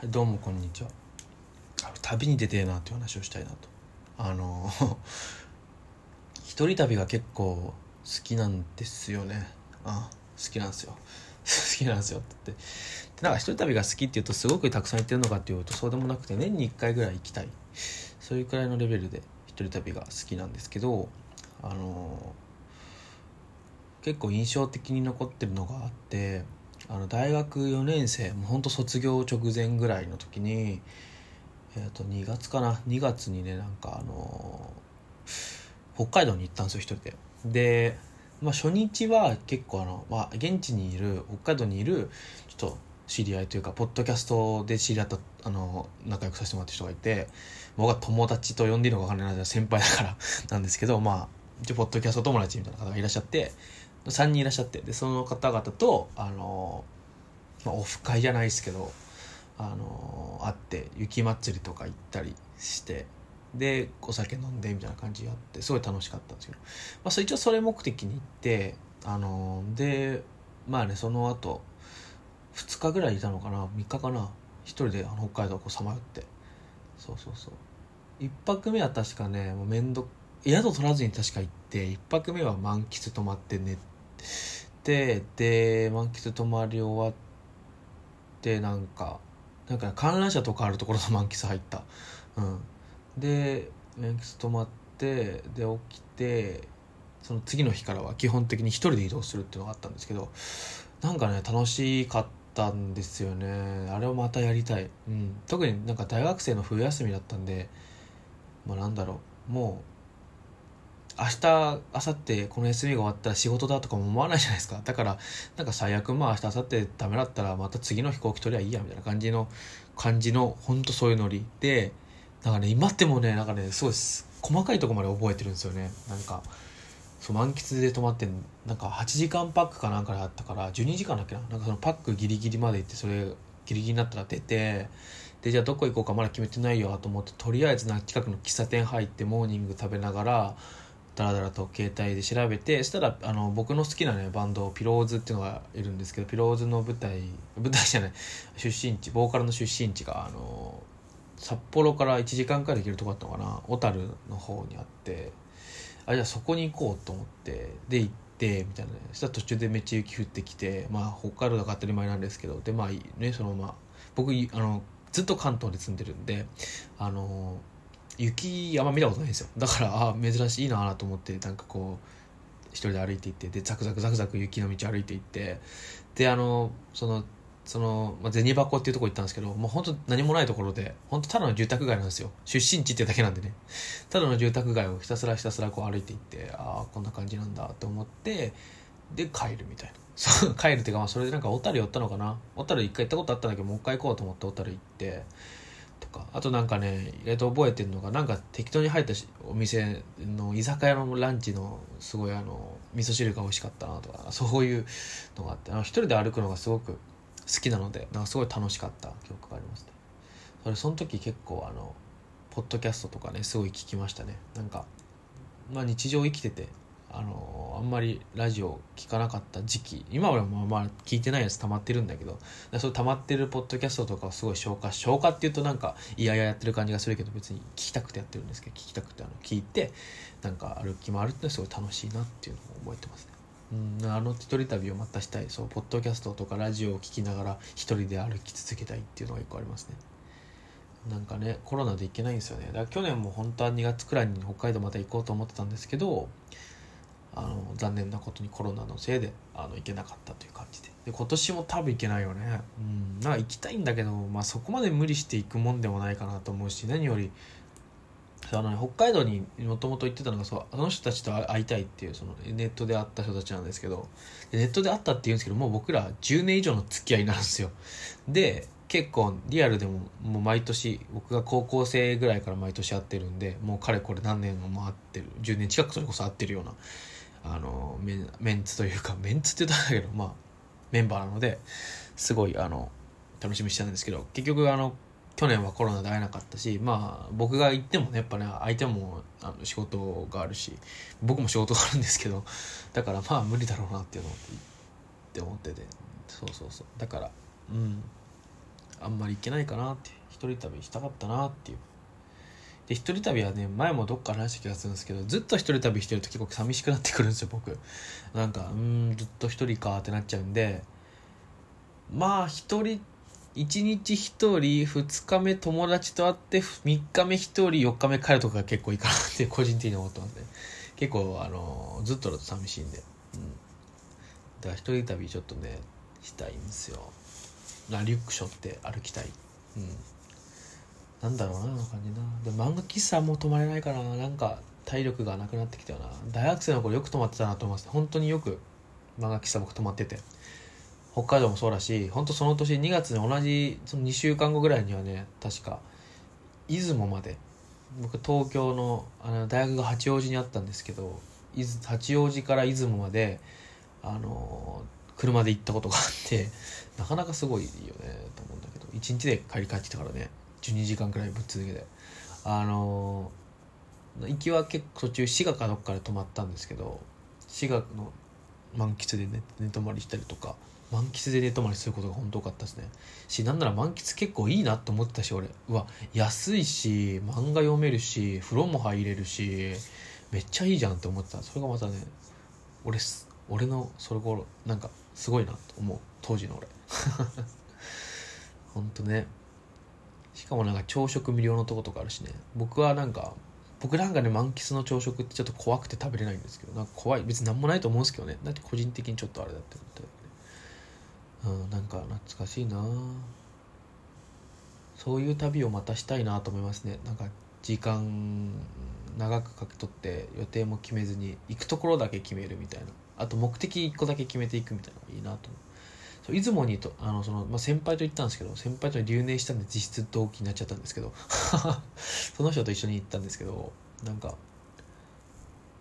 はい、どうもこんにちは。旅に出てえなっていう話をしたいなと。あの 一人旅が結構好きなんですよね。あ好きなんですよ。好きなんですよって言って。でなんか一人旅が好きっていうとすごくたくさん行ってるのかっていうとそうでもなくて年に1回ぐらい行きたい。そういうくらいのレベルで一人旅が好きなんですけどあの結構印象的に残ってるのがあってあの大学4年生もうほんと卒業直前ぐらいの時にえー、と2月かな2月にねなんかあの北海道に行ったんですよ一人で。で、まあ、初日は結構あの、まあ、現地にいる北海道にいるちょっと知り合いというかポッドキャストで知り合ったあの仲良くさせてもらった人がいて僕は友達と呼んでいいのか分からない先輩だからなんですけどまあ一応ポッドキャスト友達みたいな方がいらっしゃって3人いらっしゃってでその方々とあの、まあ、オフ会じゃないですけどあの会って雪まつりとか行ったりしてでお酒飲んでみたいな感じやってすごい楽しかったんですけど、まあ、そ一応それ目的に行ってあのでまあねその後2日ぐらいいたのかな3日かな一人であの北海道をこうさまよって。そうそうそう。1泊目は確かねもうめんど宿取らずに確か行って1泊目は満喫泊まって寝てで満喫泊まり終わってなんかなんか観覧車とかあるところの満喫入った。うん。で満喫泊まってで起きてその次の日からは基本的に一人で移動するっていうのがあったんですけどなんかね楽しかったんですよね。あれをまたやりたい、うん、特になんか大学生の冬休みだったんでまあなんだろう。もう明日明後日この休みが終わったら仕事だとかも思わないじゃないですか。だからなんか最悪まあ明日明後日ダメだったらまた次の飛行機取りゃいいやみたいな感じの感じのほんとそういうノリ。でなんかね今ってもねなんかねすごい細かいとこまで覚えてるんですよね。なんかそう満喫で泊まってなんか8時間パックかなんかであったから12時間だっけな？なんかそのパックギリギリまで行ってそれギリギリになったら出てでじゃあどこ行こうかまだ決めてないよと思ってとりあえずな近くの喫茶店入ってモーニング食べながらダラダラと携帯で調べてそしたらあの僕の好きなねバンドピローズっていうのがいるんですけどピローズの舞台舞台じゃない出身地ボーカルの出身地があの札幌から1時間くらいできるとこだったのかな小樽の方にあってあじゃあそこに行こうと思ってで行ってみたいなねそしたら途中でめっちゃ雪降ってきてまあ北海道だから当たり前なんですけどでまあねそのまあ僕あのずっと関東で住んでるんであの雪あんま見たことないんですよ。だからあ珍しいなと思ってなんかこう一人で歩いていってでザクザクザクザク雪の道歩いていってであのそのその、まあ、銭箱っていうとこ行ったんですけどもう本当何もないところで本当ただの住宅街なんですよ。出身地ってだけなんでね。ただの住宅街をひたすらひたすらこう歩いていってああこんな感じなんだと思ってで帰るみたいな。そう帰るっていうか、まあ、それでなんか小樽寄ったのかな。小樽一回行ったことあったんだけどもう一回行こうと思って小樽行ってか。あとなんかね意外と覚えてるのがなんか適当に入ったお店の居酒屋のランチのすごいあの味噌汁が美味しかったなとかそういうのがあってあの一人で歩くのがすごく好きなのでなんかすごい楽しかった記憶がありますね。それその時結構あのポッドキャストとかねすごい聞きましたね。なんかまあ日常生きててあのあんまりラジオ聞かなかった時期今はもまあ聞いてないやつ溜まってるんだけどそう溜まってるポッドキャストとかをすごい消化消化っていうとなんか嫌々やってる感じがするけど別に聞きたくてやってるんですけど聞きたくてあの聞いてなんか歩き回るってすごい楽しいなっていうのを覚えてますね。うん、あの一人旅をまたしたいそうポッドキャストとかラジオを聴きながら一人で歩き続けたいっていうのが一個ありますね。なんかねコロナで行けないんですよね。だから去年も本当は2月くらいに北海道また行こうと思ってたんですけどあの残念なことにコロナのせいであの行けなかったという感じで。で今年も多分行けないよね。うん。なんか行きたいんだけど、まあ、そこまで無理して行くもんでもないかなと思うし何よりあの、ね、北海道にもともと行ってたのがそうあの人たちと会いたいっていうそのネットで会った人たちなんですけど。ネットで会ったっていうんですけどもう僕ら10年以上の付き合いなんですよ。で結構リアルでももう毎年僕が高校生ぐらいから毎年会ってるんでもうかれこれ何年も会ってる。10年近くそれこそ会ってるようなあのメンメンツというか メンツって言ったんだけどまあメンバーなのですごいあの楽しみにしてたんですけど結局あの去年はコロナで会えなかったしまあ僕が行ってもねやっぱね相手もあの仕事があるし僕も仕事があるんですけどだからまあ無理だろうなっていうのって思っててそうそうそう。だからうん。あんまり行けないかなって一人旅したかったなっていう。で一人旅はね前もどっか話した気がするんですけどずっと一人旅してると結構寂しくなってくるんですよ僕。なんかうんずっと一人かってなっちゃうんで。まあ一人1日1人2日目友達と会って3日目1人4日目帰るとかが結構いいかなって個人的に思ってますね。結構あのずっとだと寂しいんで、うん、だから一人旅ちょっとねしたいんですよ。なリュック背負って歩きたい。うん。なんだろうな感じな。で漫画喫茶も泊まれないからな。なんか体力がなくなってきたよな。大学生の頃よく泊まってたなと思います。本当によく漫画喫茶僕泊まってて。北海道もそうだし本当その年2月に同じその2週間後ぐらいにはね確か出雲まで僕東京のあの大学が八王子にあったんですけど八王子から出雲まであの車で行ったことがあってなかなかすごいよねと思うんだけど。1日で帰り帰ってきたからね。12時間くらいぶっ続けて。あの行きは結構途中滋賀かどっかで泊まったんですけど滋賀の満喫で寝寝泊まりしたりとか満喫で寝泊まりすることが本当多かったですね。しなんなら満喫結構いいなと思ってたし俺。うわ安いし漫画読めるし風呂も入れるしめっちゃいいじゃんって思ってた。それがまたね俺俺のそれ頃なんかすごいなと思う。当時の俺。ほんとね。しかもなんか朝食無料のとことかあるしね。僕はなんか僕なんかね満喫の朝食ってちょっと怖くて食べれないんですけどなんか怖い。別に何もないと思うんですけどね。だって個人的にちょっとあれだって思ってうんなんか懐かしいな。そういう旅をまたしたいなと思いますね。なんか時間長くかけとって予定も決めずに行くところだけ決めるみたいな。あと目的1個だけ決めていくみたいなのがいいなと思うそう出雲にとあのその、まあ、先輩と行ったんですけど先輩と留年したんで実質同期になっちゃったんですけど その人と一緒に行ったんですけどなんか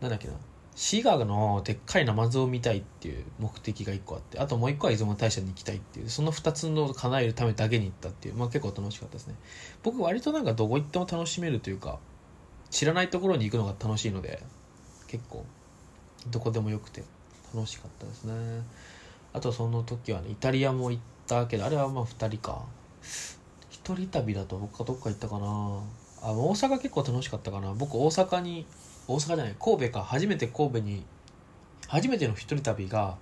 なんだっけな滋賀のでっかいナマズを見たいっていう目的が1個あってあともう1個は出雲大社に行きたいっていうその2つの叶えるためだけに行ったっていう、まあ、結構楽しかったですね。僕割となんかどこ行っても楽しめるというか知らないところに行くのが楽しいので結構どこでもよくて楽しかったですね。あとその時はねイタリアも行ったけどあれはまあ2人か。一人旅だと他どっか行ったかな。あ大阪結構楽しかったかな。僕大阪に大阪じゃない神戸か。初めて神戸に初めての一人旅が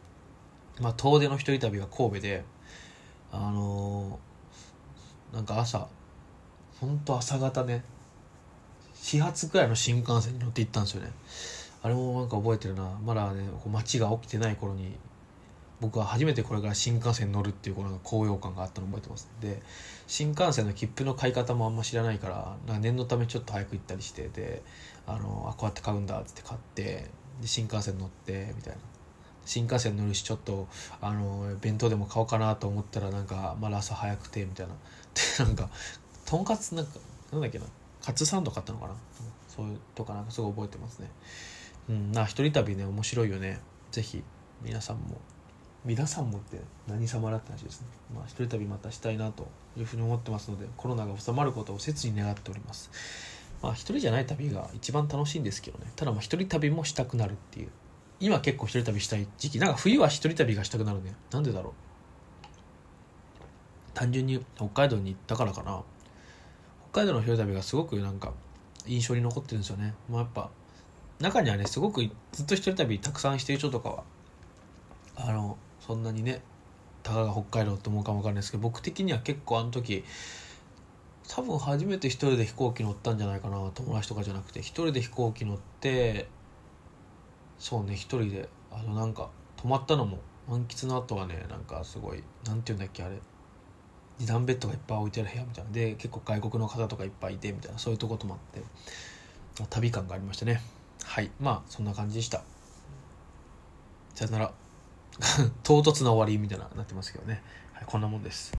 まあ遠出の一人旅が神戸であのー、なんか朝ほんと朝方ね始発くらいの新幹線に乗って行ったんですよね。あれもなんか覚えてるな。まだね街が起きてない頃に僕は初めてこれから新幹線に乗るっていうこの高揚感があったの覚えてます。で新幹線の切符の買い方もあんま知らないからな念のためちょっと早く行ったりしてであのあこうやって買うんだっつって買ってで新幹線乗ってみたいな。新幹線乗るしちょっとあの弁当でも買おうかなと思ったらなんかまだ朝早くてみたいな。でなんかとんかつなんかなんだっけな。カツサンド買ったのかな。そういうとかなんかすごい覚えてますね。うんな一人旅ね面白いよね。ぜひ皆さんも。皆さんもって何様だって話ですね。まあ一人旅またしたいなというふうに思ってますのでコロナが収まることを切に願っております。まあ一人じゃない旅が一番楽しいんですけどね。ただまあ一人旅もしたくなるっていう。今結構一人旅したい時期。なんか冬は一人旅がしたくなるね。なんでだろう。単純に北海道に行ったからかな。北海道の一人旅がすごくなんか印象に残ってるんですよね。まあやっぱ中にはねすごくずっと一人旅たくさんしてる人とかはあのそんなにねたかが北海道って思うかもわかんないですけど僕的には結構あの時多分初めて一人で飛行機乗ったんじゃないかな友達とかじゃなくて一人で飛行機乗ってそうね一人であのなんか泊まったのも満喫の後はねなんかすごいなんていうんだっけあれ。二段ベッドがいっぱい置いてある部屋みたいな。で結構外国の方とかいっぱいいてみたいな。そういうとこ泊まって。旅感がありましたね。はい。まあそんな感じでした。さよなら。唐突な終わりみたいななってますけどね、はい、こんなもんです。